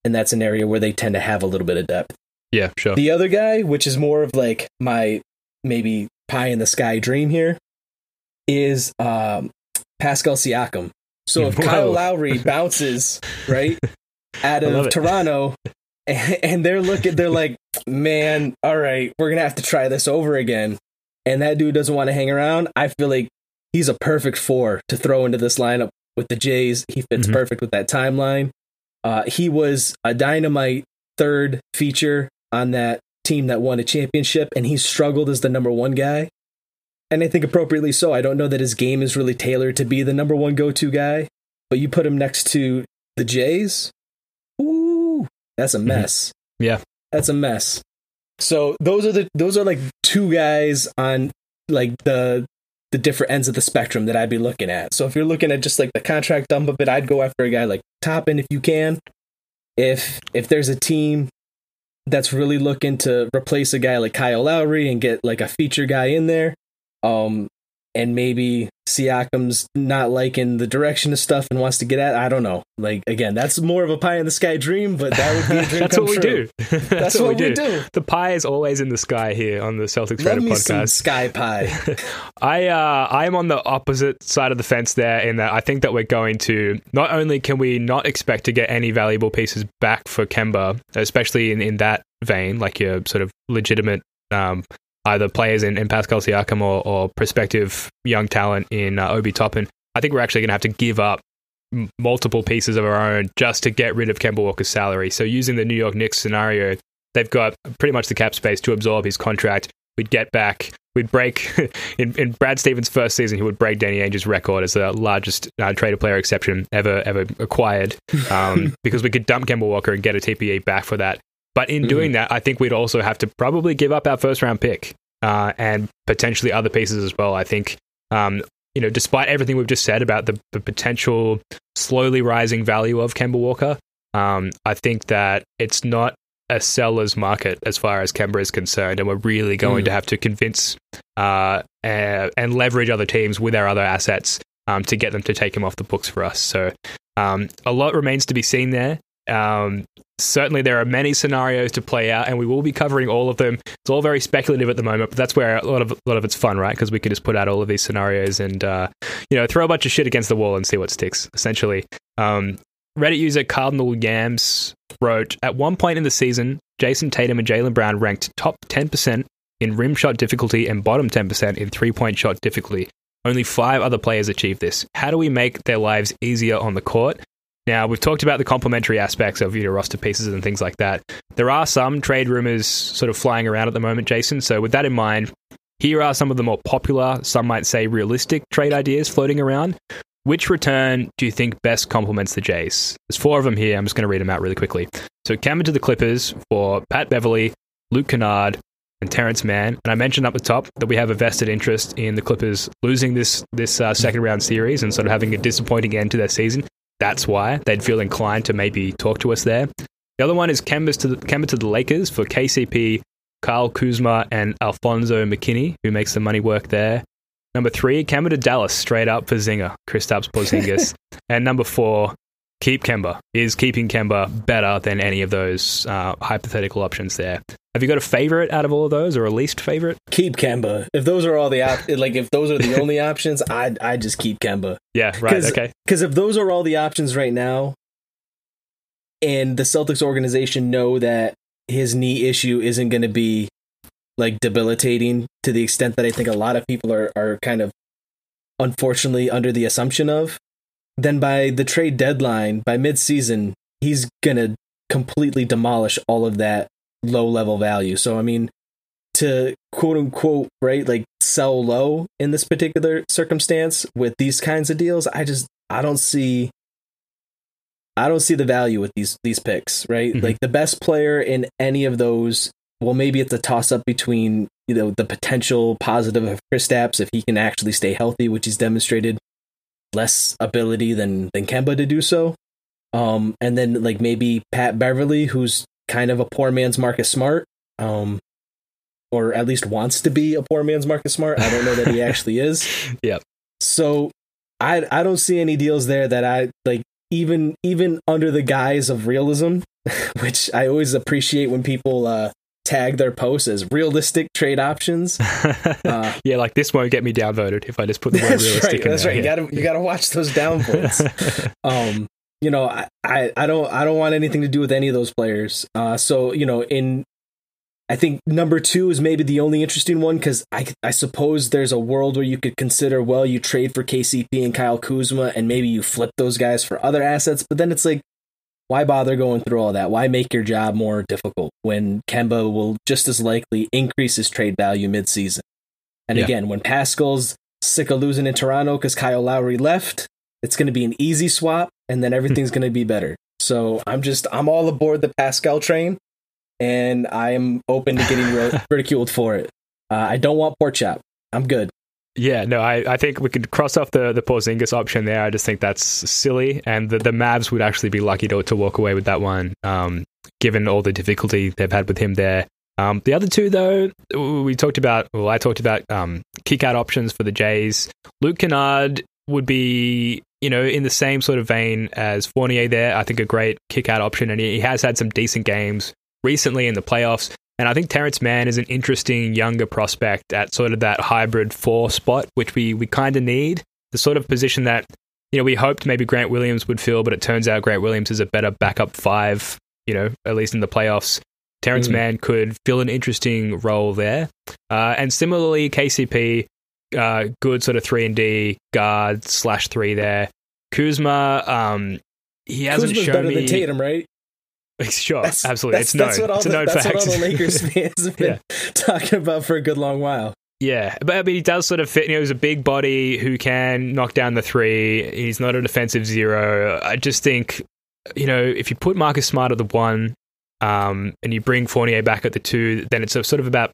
and that's an area where they tend to have a little bit of depth. Yeah, sure. The other guy, which is more of like my maybe pie in the sky dream here, is um, Pascal Siakam. So if *laughs* Whoa. Kyle Lowry *laughs* bounces right out of Toronto, and they're looking, they're like, man, all right, we're gonna have to try this over again. And that dude doesn't want to hang around. I feel like he's a perfect four to throw into this lineup with the Jays. He fits mm-hmm. perfect with that timeline. Uh, he was a dynamite third feature on that team that won a championship, and he struggled as the number one guy. And I think appropriately so. I don't know that his game is really tailored to be the number one go to guy, but you put him next to the Jays, ooh, that's a mm-hmm. mess. Mm-hmm. Yeah. That's a mess. So those are the those are like two guys on like the the different ends of the spectrum that I'd be looking at. So if you're looking at just like the contract dump of it, I'd go after a guy like Toppin if you can. If if there's a team that's really looking to replace a guy like Kyle Lowry and get like a feature guy in there, um, and maybe Siakam's not liking the direction of stuff and wants to get at. I don't know. Like again, that's more of a pie in the sky dream, but that would be a *laughs* dream That's come what we do. *laughs* That's, what we do. The pie is always in the sky here on the Celtics Love Radar me some podcast. sky pie. *laughs* I uh, I'm on the opposite side of the fence there in that I think that we're going to not only can we not expect to get any valuable pieces back for Kemba, especially in, in that vein, like your sort of legitimate um, either players in, in Pascal Siakam or, or prospective young talent in uh, Obi Toppin. I think we're actually going to have to give up m- multiple pieces of our own just to get rid of Kemba Walker's salary. So using the New York Knicks scenario, they've got pretty much the cap space to absorb his contract. We'd get back. We'd break *laughs* in, in Brad Stevens' first season. He would break Danny Ainge's record as the largest uh, trader player exception ever ever acquired, *laughs* um, because we could dump Kemba Walker and get a TPE back for that. But in doing that, I think we'd also have to probably give up our first round pick uh, and potentially other pieces as well. I think, um, you know, despite everything we've just said about the, the potential slowly rising value of Kemba Walker, um, I think that it's not a seller's market as far as Kemba is concerned, and we're really going to have to convince uh, uh, and leverage other teams with our other assets um, to get them to take him off the books for us. So um, a lot remains to be seen there. Um, certainly, there are many scenarios to play out, and we will be covering all of them. It's all very speculative at the moment, but that's where a lot of a lot of it's fun, right? Because we can just put out all of these scenarios and uh, you know throw a bunch of shit against the wall and see what sticks. Essentially, um, Reddit user Cardinal Yams wrote At one point in the season, Jayson Tatum and Jaylen Brown ranked top 10% in rim shot difficulty and bottom 10% in three point shot difficulty. Only five other players achieved this. How do we make their lives easier on the court? Now, we've talked about the complementary aspects of you know, roster pieces and things like that. There are some trade rumors sort of flying around at the moment, Jason. So, with that in mind, here are some of the more popular, some might say realistic trade ideas floating around. Which return do you think best complements the Jays? There's four of them here. I'm just going to read them out really quickly. So, Kemba to the Clippers for Pat Beverley, Luke Kennard, and Terance Mann. And I mentioned up the top that we have a vested interest in the Clippers losing this this uh, second round series and sort of having a disappointing end to their season. That's why they'd feel inclined to maybe talk to us there. The other one is Kemba to the, Kemba to the Lakers for KCP, Kyle Kuzma, and Alfonzo McKinnie, who makes the money work there. Number three, Kemba to Dallas, straight up for Zinger, Kristaps Porzingis. *laughs* and number four, keep Kemba. Is keeping Kemba better than any of those uh, hypothetical options there? Have you got a favorite out of all of those, or a least favorite? keep Kemba. If those are all the op- *laughs* like if those are the *laughs* only options, I I just keep Kemba. Yeah, right. Okay. Because if those are all the options right now, and the Celtics organization know that his knee issue isn't going to be like debilitating to the extent that I think a lot of people are are kind of unfortunately under the assumption of, then by the trade deadline, by mid-season, he's going to completely demolish all of that low level value. So I mean, to quote unquote right like sell low in this particular circumstance with these kinds of deals, I just I don't see I don't see the value with these these picks, right? Mhm. Like the best player in any of those, well maybe it's a toss up between, you know, the potential positive of Kristaps if he can actually stay healthy, which he's demonstrated less ability than than Kemba to do so. Um and then like maybe Pat Beverley who's kind of a poor man's Marcus Smart. Um or at least wants to be a poor man's Marcus Smart. I don't know that he *laughs* actually is. Yep. So I I don't see any deals there that I like even even under the guise of realism, *laughs* which I always appreciate when people uh tag their posts as realistic trade options. Uh, *laughs* yeah, like this won't get me downvoted if I just put the word realistic right. in That's there. right. You gotta you gotta watch those downvotes. um you know I, I i don't i don't want anything to do with any of those players. Uh so you know in i think number two is maybe the only interesting one because i i suppose there's a world where you could consider well you trade for kcp and kyle kuzma and maybe you flip those guys for other assets but then it's like why bother going through all that? Why make your job more difficult when kemba will just as likely increase his trade value mid-season? And Yeah. again when pascal's sick of losing in toronto because kyle lowry left it's going to be an easy swap and then everything's going to be better so i'm just i'm all aboard the pascal train and i am open to getting ri- *laughs* ridiculed for it uh, i don't want pork chop i'm good Yeah, no, I, I think we could cross off the, the Porzingis option there. I just think that's silly, and the, the Mavs would actually be lucky to, to walk away with that one, um, given all the difficulty they've had with him there. Um, the other two, though, we talked about, well, I talked about um, kick out options for the Jays. Luke Kennard would be, you know, in the same sort of vein as Fournier there. I think a great kick out option, and he, has had some decent games recently in the playoffs. And I think Terance Mann is an interesting younger prospect at sort of that hybrid four spot, which we, we kind of need. The sort of position that, you know, we hoped maybe Grant Williams would fill, but it turns out Grant Williams is a better backup five, you know, at least in the playoffs. Terance Mm. Mann could fill an interesting role there. Uh, and similarly, KCP, uh, good sort of 3 and D guard slash 3 there. Kuzma, um, he hasn't Kuzma's shown better me. than Tatum, right? *laughs* Sure, That's, absolutely. That's, it's known. that's what all it's a the, known that's fact. what all the Lakers *laughs* fans have been talking about for a good long while. Yeah, but I mean, he does sort of fit. You know, he's a big body who can knock down the three. He's not a defensive zero. I just think, you know, if you put Marcus Smart at the one, um, and you bring Fournier back at the two, then it's a sort of about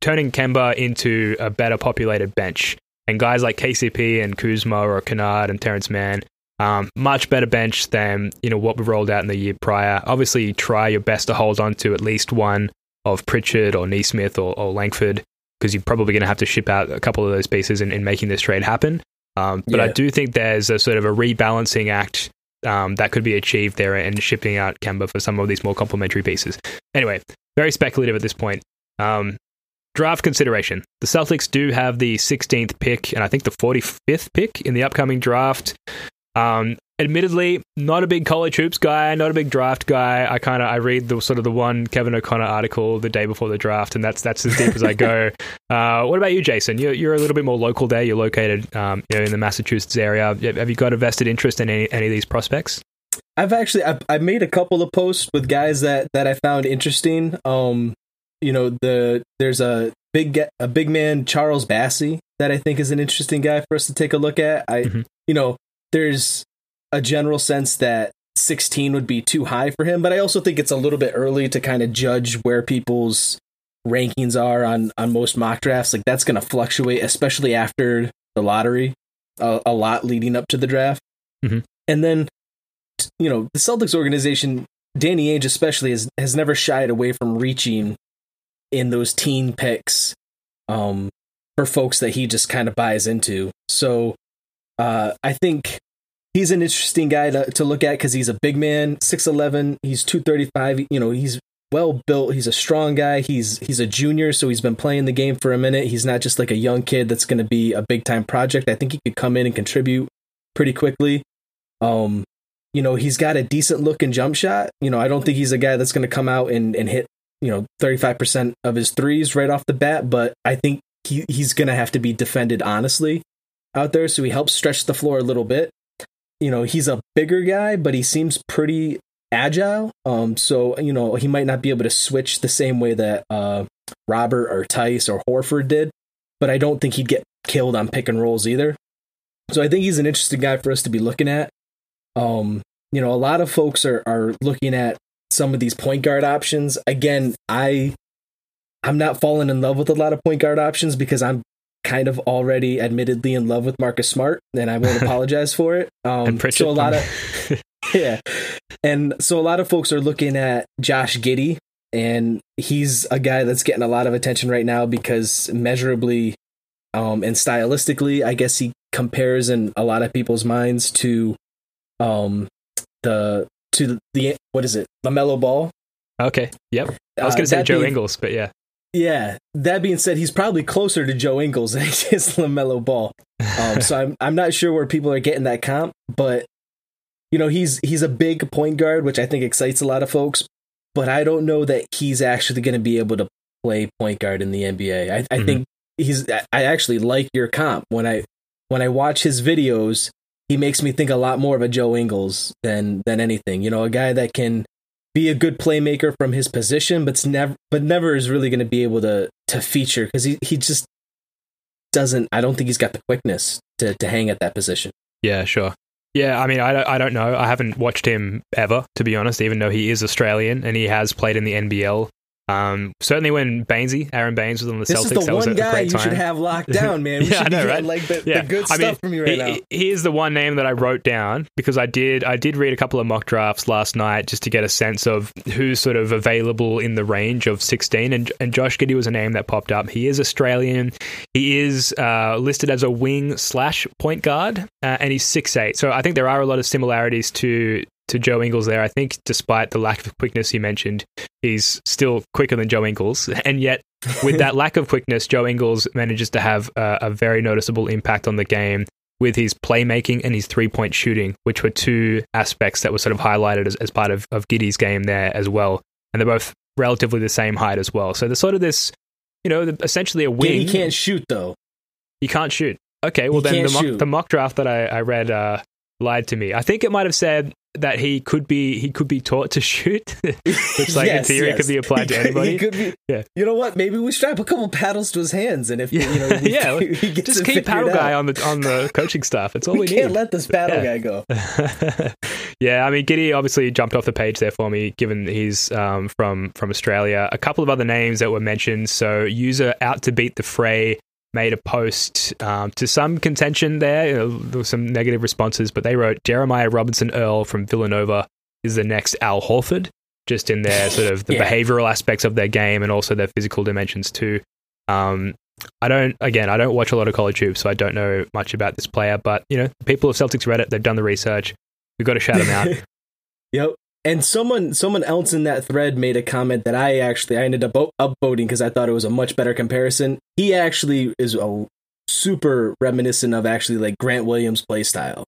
turning Kemba into a better populated bench. And guys like KCP and Kuzma or Kennard and Terance Mann, um, much better bench than you know what we rolled out in the year prior. Obviously, try your best to hold on to at least one of Pritchard or Nesmith or, or Langford because you're probably going to have to ship out a couple of those pieces in, in making this trade happen. Um, but I do think there's a sort of a rebalancing act um, that could be achieved there and shipping out Kemba for some of these more complementary pieces. Anyway, very speculative at this point. Um, draft consideration. The Celtics do have the 16th pick and I think the 45th pick in the upcoming draft. Um, admittedly, not a big college hoops guy, not a big draft guy. I kind of I read the sort of the one Kevin O'Connor article the day before the draft, and that's that's as deep as I go. *laughs* Uh, what about you, Jason? You're you're a little bit more local there. You're located, um, you know, in the Massachusetts area. Have you got a vested interest in any, any of these prospects? I've actually I've, I've made a couple of posts with guys that that I found interesting. Um, you know the there's a big a big man Charles Bassey that I think is an interesting guy for us to take a look at. I Mhm. you know there's a general sense that 16 would be too high for him, but I also think it's a little bit early to kind of judge where people's rankings are on on most mock drafts. Like that's going to fluctuate, especially after the lottery, a, a lot leading up to the draft, Mhm. and then you know the Celtics organization, Danny Ainge especially, has has never shied away from reaching in those teen picks um, for folks that he just kind of buys into. So uh, I think he's an interesting guy to, to look at because he's a big man, six eleven, he's two thirty five. You know, he's well built. He's a strong guy. He's he's a junior, so he's been playing the game for a minute. He's not just like a young kid that's going to be a big time project. I think he could come in and contribute pretty quickly. Um, you know, he's got a decent looking jump shot. You know, I don't think he's a guy that's going to come out and, and hit, you know, 35% of his threes right off the bat, but I think he, he's going to have to be defended honestly out there. So he helps stretch the floor a little bit. You know, he's a bigger guy, but he seems pretty agile. Um, so, you know, he might not be able to switch the same way that uh, Robert or Theis or Horford did, but I don't think he'd get killed on pick and rolls either. So I think he's an interesting guy for us to be looking at. Um, you know, a lot of folks are are looking at some of these point guard options. Again, I I'm not falling in love with a lot of point guard options because I'm kind of already admittedly in love with Marcus Smart, and I won't *laughs* apologize for it. Um, so a lot of *laughs* *laughs* yeah, and so a lot of folks are looking at Josh Giddey, and he's a guy that's getting a lot of attention right now because measurably um, and stylistically, I guess he compares in a lot of people's minds to um, the to the what is it, LaMelo Ball. okay, yep. I was Uh, going to say Joe being- Ingles, but yeah. Yeah, that being said, he's probably closer to Joe Ingles *laughs* than he is LaMelo Ball. Um, so I'm I'm not sure where people are getting that comp, but you know he's he's a big point guard, which I think excites a lot of folks. But I don't know that he's actually going to be able to play point guard in the NBA. I, I Mhm. think he's. I actually like your comp when I when I watch his videos. He makes me think a lot more of a Joe Ingles than than anything. You know, a guy that can be a good playmaker from his position, but's never but never is really going to be able to to feature because he he just doesn't. I don't think he's got the quickness to to hang at that position. Yeah, sure. Yeah, I mean, I I don't know. I haven't watched him ever, to be honest, even though he is Australian and he has played in the NBL. Um, certainly when Baynesy, Aron Baynes was on the This Celtics, is the one guy you should have locked *laughs* down, man. We Yeah, I know, right? like the, Yeah. the good I stuff mean, from you right he- now. he- Here's the one name that I wrote down because I did I did read a couple of mock drafts last night just to get a sense of who's sort of available in the range of 16. And, and Josh Giddey was a name that popped up. He is Australian. He is uh, listed as a wing slash point guard, uh, and he's 6'8". So I think there are a lot of similarities to to Joe Ingles there. I think despite the lack of quickness he mentioned, he's still quicker than Joe Ingles, *laughs* and yet with that lack of quickness, Joe Ingles manages to have a, a very noticeable impact on the game with his playmaking and his three point shooting, which were two aspects that were sort of highlighted as, as part of, of Giddey's game there as well. And they're both relatively the same height as well. So there's sort of this, you know, essentially a wing. He can't shoot though. He can't shoot. Okay, well He then the mock, the mock draft that I, I read uh, lied to me. I think it might have said that he could be he could be taught to *laughs* shoot, which like in theory yes. could be applied to *laughs* anybody. He could be, Yeah. You know what? Maybe we strap a couple paddles to his hands, and if you know, we- *laughs* yeah, just keep paddle guy on the on the coaching staff. It's all we, We can't need. let this paddle Yeah. guy go. yeah, I mean, Giddey obviously jumped off the page there for me, given he's um, from from Australia. A couple of other names that were mentioned. So, user out to beat the fray made a post um, to some contention there. Know, there were some negative responses, but they wrote Jeremiah Robinson Earl from Villanova is the next Al Horford, just in their sort of *laughs* the Yeah. behavioral aspects of their game and also their physical dimensions too. Um, I don't, again, I don't watch a lot of college hoops, so I don't know much about this player. But you know, people of Celtics Reddit, they've done the research. We've got to shout him out. *laughs* Yep. And someone someone else in that thread made a comment that I actually I ended up up- upvoting because I thought it was a much better comparison. He actually is a super reminiscent of actually like Grant Williams' play style.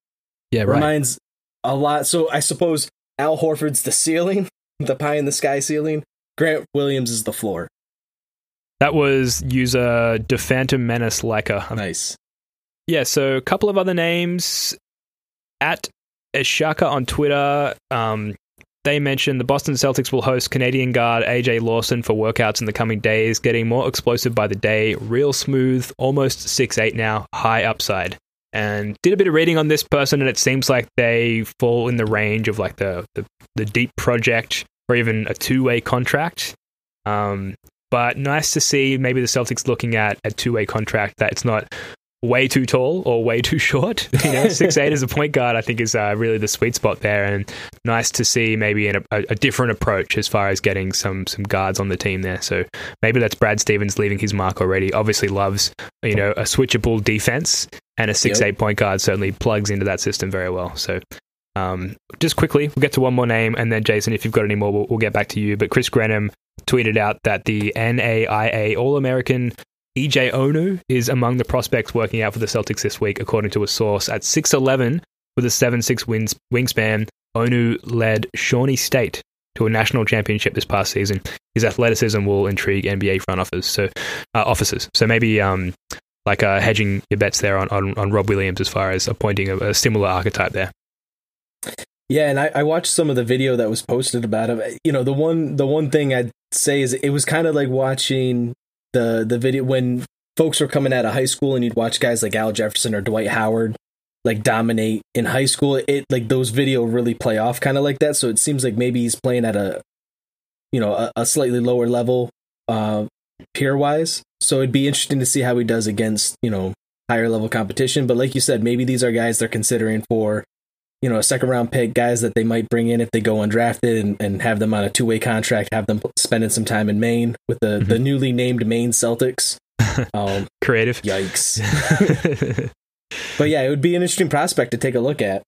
yeah, Reminds a lot. So I suppose Al Horford's the ceiling, *laughs* the pie in the sky ceiling. Grant Williams is the floor. That was user Defantum Menace Leica. Nice. Yeah, so a couple of other names at Eshaka on Twitter. Um, they mentioned the Boston Celtics will host Canadian guard AJ Lawson for workouts in the coming days, getting more explosive by the day, real smooth, almost six eight now, high upside. And did a bit of reading on this person, and it seems like they fall in the range of like the the, the deep project or even a two way contract. Um, but nice to see maybe the Celtics looking at a two way contract that it's not way too tall or way too short. *laughs* You know, six eight *laughs* as a point guard, I think is uh, really the sweet spot there, and nice to see maybe a, a, different approach as far as getting some some guards on the team there. So maybe that's Brad Stevens leaving his mark already. Obviously loves you know a switchable defense, and a six eight point guard certainly plugs into that system very well. So. Um, just quickly, we'll get to one more name, and then Jason, if you've got any more, we'll, we'll get back to you. But Chris Grenham tweeted out that the NAIA All American EJ Onu is among the prospects working out for the Celtics this week, according to a source. At 6'11 with a 7'6 wins, wingspan, Onu led Shawnee State to a national championship this past season. His athleticism will intrigue NBA front office, so uh, officers. So maybe um, like uh, hedging your bets there on, on, on Rob Williams as far as appointing a, a similar archetype there. Yeah, and I, I watched some of the video that was posted about him. You know, the one the one thing I'd say is it was kind of like watching the the video when folks were coming out of high school and you'd watch guys like Al Jefferson or Dwight Howard like dominate in high school. It like those video really play off kind of like that. So it seems like maybe he's playing at a you know a, a slightly lower level uh peer wise. So it'd be interesting to see how he does against you know higher level competition. But like you said, maybe these are guys they're considering for you know, a second round pick, guys that they might bring in if they go undrafted and, and have them on a two way contract, have them spending some time in Maine with the, the newly named Maine Celtics. *laughs* Um, Creative. yikes. *laughs* but yeah, it would be an interesting prospect to take a look at.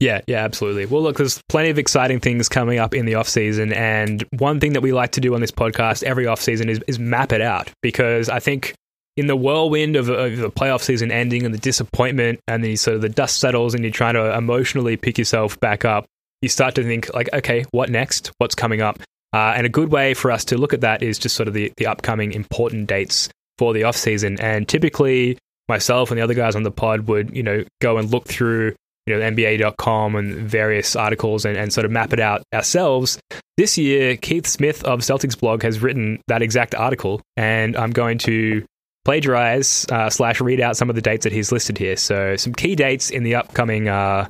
Yeah, yeah, absolutely. Well, look, there's plenty of exciting things coming up in the off season, and one thing that we like to do on this podcast every off season is, is map it out because I think in the whirlwind of, of the playoff season ending and the disappointment, and then sort of the dust settles, and you're trying to emotionally pick yourself back up, you start to think like, okay, what next? What's coming up? Uh, and a good way for us to look at that is just sort of the, the upcoming important dates for the off season, and typically myself and the other guys on the pod would you know go and look through you know, NBA.com and various articles and, and sort of map it out ourselves. This year, Keith Smith of Celtics blog has written that exact article, and I'm going to plagiarize uh, slash read out some of the dates that he's listed here. So, some key dates in the upcoming, uh,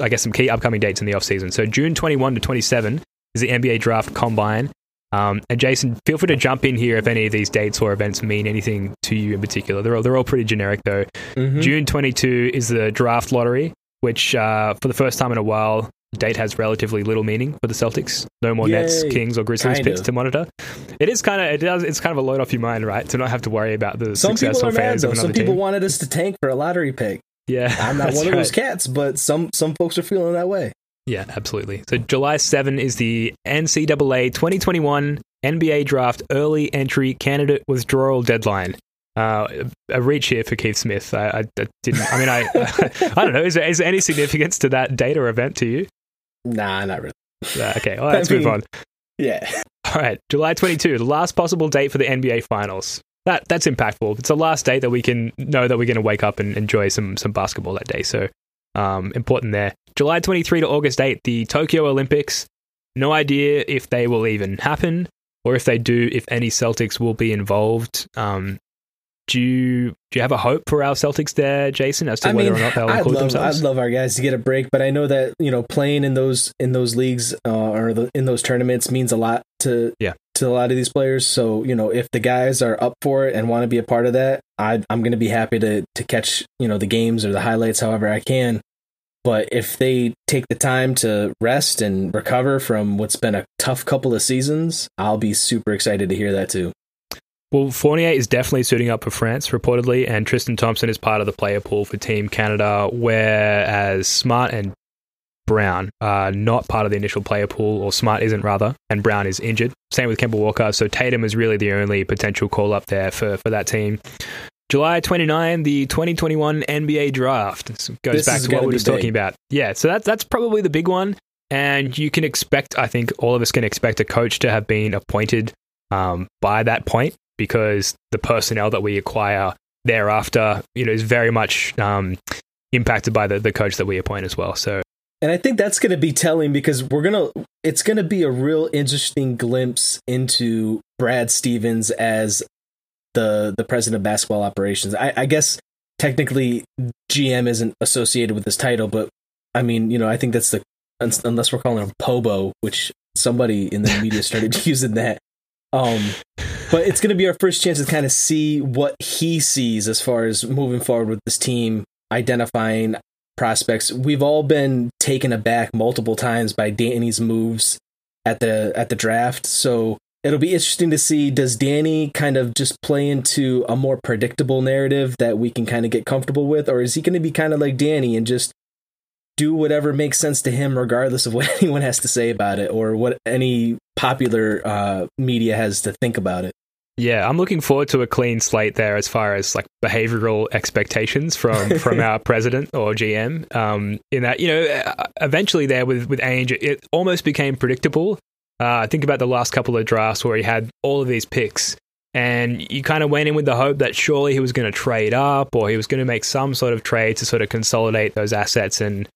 I guess, some key upcoming dates in the offseason. So, June 21 to 27 is the NBA Draft Combine. Um, and Jason, feel free to jump in here if any of these dates or events mean anything to you in particular. They're all, they're all pretty generic though. Mhm. June 22 is the draft lottery, which uh, for the first time in a while, date has relatively little meaning for the Celtics. No more Nets, Kings, or Grizzlies picks to monitor. It is kind of it does it's kind of a load off your mind, right? To not have to worry about the Some success people are mad though. Some people team. wanted us to tank for a lottery pick. yeah, I'm not *laughs* one of those cats, but some some folks are feeling that way. Yeah, absolutely. So July 7 is the NCAA 2021 NBA Draft Early Entry Candidate Withdrawal Deadline. Uh, a reach here for Keith Smith. I, I, I didn't. I mean, I *laughs* I don't know. Is there, is there any significance to that date or event to you? Nah, not really. Uh, okay, well, let's *laughs* move mean- on. Yeah. *laughs* All right, July 22, the last possible date for the NBA Finals. That that's impactful. It's the last date that we can know that we're going to wake up and enjoy some some basketball that day. So um, important there. July 23 to August 8, the Tokyo Olympics. No idea if they will even happen or if they do, if any Celtics will be involved. Um, do you do you have a hope for our Celtics there, Jason, as to I whether mean, or not they'll include love, themselves? I'd love our guys to get a break, but I know that you know playing in those in those leagues uh, or the, in those tournaments means a lot to Yeah. to a lot of these players. So you know, if the guys are up for it and want to be a part of that, I, I'm going to be happy to to catch you know the games or the highlights however I can. But if they take the time to rest and recover from what's been a tough couple of seasons, I'll be super excited to hear that too. Well, Fournier is definitely suiting up for France, reportedly, and Tristan Thompson is part of the player pool for Team Canada, whereas Smart and Brown are not part of the initial player pool, or Smart isn't rather, and Brown is injured. Same with Kemba Walker, so Tatum is really the only potential call up there for, for that team. July 29, the 2021 NBA draft. This goes This back to what we were just talking about. Yeah, so that, that's probably the big one. And you can expect, I think all of us can expect a coach to have been appointed um, by that point because the personnel that we acquire thereafter, you know, is very much um, impacted by the, the coach that we appoint as well. So And I think that's going to be telling because we're to, it's going to be a real interesting glimpse into Brad Stevens as the, the president of basketball operations. I, I guess technically GM isn't associated with this title, but I mean, you know, I think that's the, unless we're calling him Pobo, which somebody in the media started *laughs* using that. Um, but it's going to be our first chance to kind of see what he sees as far as moving forward with this team, identifying prospects. We've all been taken aback multiple times by Danny's moves at the at the draft. So it'll be interesting to see does Danny kind of just play into a more predictable narrative that we can kind of get comfortable with or is he going to be kind of like Danny and just do whatever makes sense to him regardless of *laughs* what anyone has to say about it or what any popular uh, media has to think about it. Yeah, I'm looking forward to a clean slate there as far as like behavioral expectations from *laughs* from our president or GM. Um, in that, you know, uh, eventually there with with Ainge, it almost became predictable. Uh, think about the last couple of drafts where he had all of these picks, and you kind of went in with the hope that surely he was going to trade up or he was going to make some sort of trade to sort of consolidate those assets and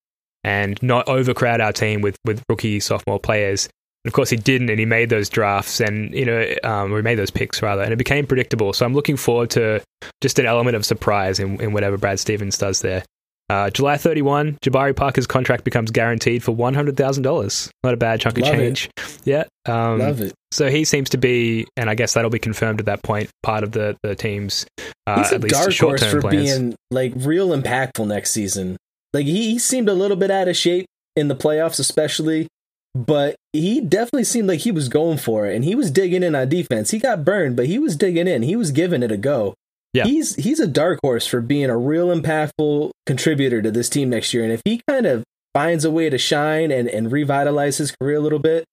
and not overcrowd our team with with rookie sophomore players. And of course, he didn't, and he made those drafts, and you know, um, he made those picks rather, and it became predictable. So I'm looking forward to just an element of surprise in, in whatever Brad Stevens does there. Uh, July 31, Jabari Parker's contract becomes guaranteed for $100,000. Not a bad chunk of Love it. change. Yeah. Um, Love it. so he seems to be, and I guess that'll be confirmed at that point, part of the, the team's uh, He's a at least dark horse for plans. being like real impactful next season. Like he, he seemed a little bit out of shape in the playoffs, especially, but he definitely seemed like he was going for it and he was digging in on defense. He got burned, but he was digging in. He was giving it a go. Yeah. He's he's a dark horse for being a real impactful contributor to this team next year. And if he kind of finds a way to shine and, and revitalize his career a little bit,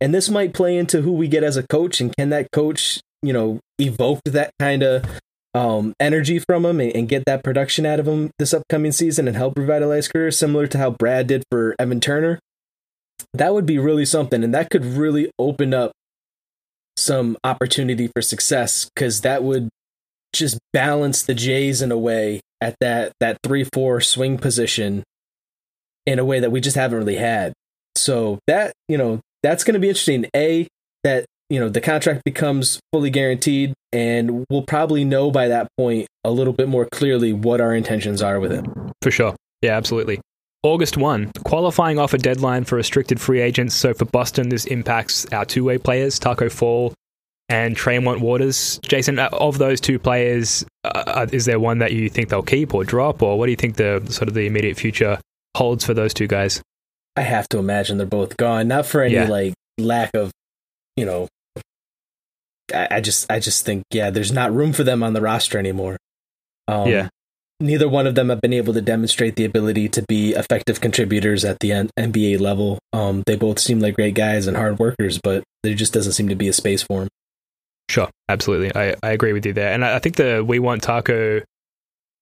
and this might play into who we get as a coach and can that coach, you know, evoke that kind of um, energy from him and, and get that production out of him this upcoming season and help revitalize career, similar to how Brad did for Evan Turner. That would be really something, and that could really open up some opportunity for success because that would just balance the Jays in a way at that that three four swing position in a way that we just haven't really had. So that you know that's going to be interesting. A that you know the contract becomes fully guaranteed, and we'll probably know by that point a little bit more clearly what our intentions are with it. For sure. Yeah, absolutely. August 1, qualifying offer deadline for restricted free agents. So for Boston, this impacts our two way players, Taco Fall and Tremont Waters. Jason, uh, of those two players, uh, is there one that you think they'll keep or drop, or what do you think the sort of the immediate future holds for those two guys? I have to imagine they're both gone. Not for any Yeah. like lack of, you know. I, I just, I just think, yeah, there's not room for them on the roster anymore. Um, Yeah. Neither one of them have been able to demonstrate the ability to be effective contributors at the N- NBA level. Um, they both seem like great guys and hard workers, but there just doesn't seem to be a space for them. Sure, absolutely. I, I agree with you there. And I, I think the We Want Taco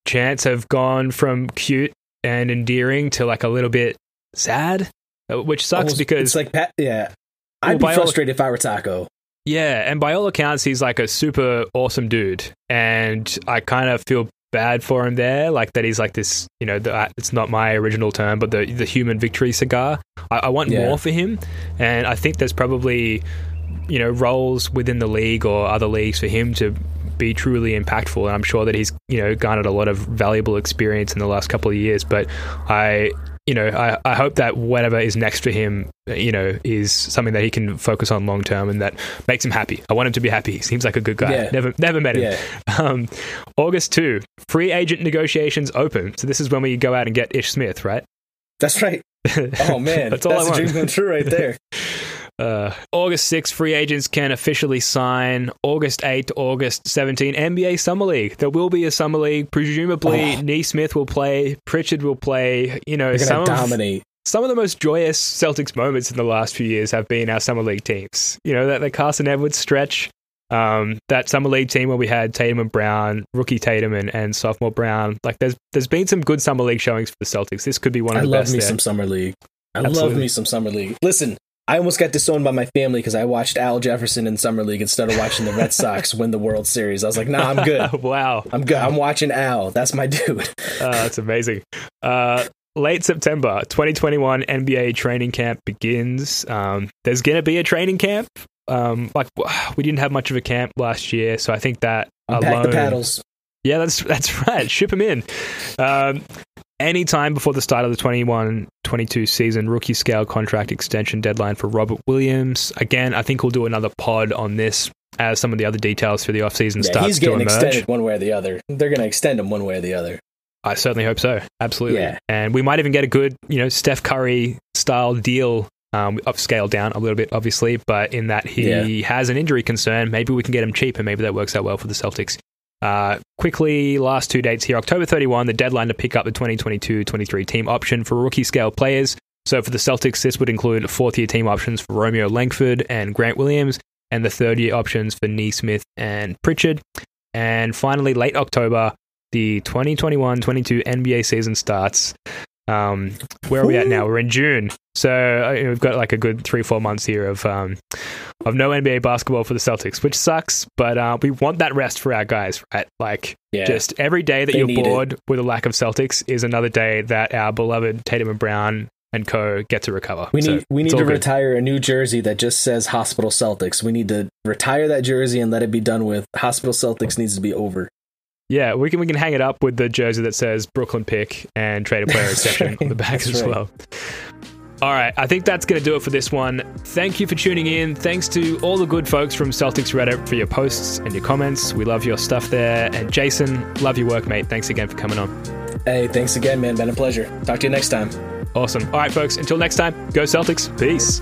chants have gone from cute and endearing to like a little bit sad, uh, which sucks Almost- because it's like, Pat, yeah, I'd be by all- frustrated if I were Taco. Yeah, and by all accounts, he's like a super awesome dude, and I kind of feel bad for him there, like that he's like this. You know, the, uh, it's not my original term, but the the human victory cigar. I, I want Yeah. more for him, and I think there's probably you know roles within the league or other leagues for him to be truly impactful and i'm sure that he's you know garnered a lot of valuable experience in the last couple of years but i you know i, I hope that whatever is next for him you know is something that he can focus on long term and that makes him happy i want him to be happy he seems like a good guy Yeah. never never met him Yeah, um, august 2 free agent negotiations open so this is when we go out and get ish smith right that's right. *laughs* Oh man, That's that's, all I a want. dream come true right there. *laughs* Uh, August 6th, free agents can officially sign. August 8th to August 17th, NBA Summer League. There will be a Summer League. Presumably, Oh. Nesmith will play, Pritchard will play. You know, some gonna of, some of the most joyous Celtics moments in the last few years have been our Summer League teams. You know, that the Carsen Edwards stretch, um, that Summer League team where we had Tatum and Brown, rookie Tatum and, and sophomore Brown. Like, there's there's been some good Summer League showings for the Celtics. This could be one of I the love best me there. some summer league. I love me some summer league. Listen, I almost got disowned by my family because I watched Al Jefferson in summer league instead of watching the Red Sox *laughs* win the World Series. I was like, nah, I'm good. *laughs* wow. I'm good. I'm watching Al. That's my dude. Uh, *laughs* that's amazing. Uh, late September 2021 NBA training camp begins. Um, there's going to be a training camp. Um, like *sighs* we didn't have much of a camp last year, so I think that Unpack alone. the paddles. Yeah, that's that's right. Ship them in. Um, anytime before the start of the 21-22 season, rookie scale contract extension deadline for Robert Williams. Again, I think we'll do another pod on this as some of the other details for the offseason Yeah, starts he's to emerge. extended one way or the other. They're going to extend him one way or the other. I certainly hope so. Absolutely. Yeah. And we might even get a good, you know, Steph Curry style deal, um, upscaled down a little bit, obviously, but in that he has an injury concern, maybe we can get him cheap and maybe that works out well for the Celtics. Uh, quickly, last two dates here October 31, the deadline to pick up the 2022 23 team option for rookie scale players. So for the Celtics, this would include fourth year team options for Romeo Langford and Grant Williams, and the third year options for Nesmith and Pritchard. And finally, late October, the 2021-22 NBA season starts. Um, where are we at now? We're in June, so uh, you know, we've got like a good three, four months here of um, of no NBA basketball for the Celtics, which sucks. But uh, we want that rest for our guys, right? Like, Yeah. just every day that They you're need it. bored with a lack of Celtics is another day that our beloved Tatum and Brown and co get to recover. We So need we need to good. retire a new jersey that just says Hospital Celtics. We need to retire that jersey and let it be done with. Hospital Celtics needs to be over. Yeah, we can we can hang it up with the jersey that says Brooklyn pick and trade a player *laughs* exception right. on the back That's as right. well. All right, I think that's going to do it for this one. Thank you for tuning in. Thanks to all the good folks from Celtics Reddit for your posts and your comments. We love your stuff there. And Jason, love your work, mate. Thanks again for coming on. Hey, thanks again, man. Been a pleasure. Talk to you next time. Awesome. All right, folks, until next time, go Celtics. Peace.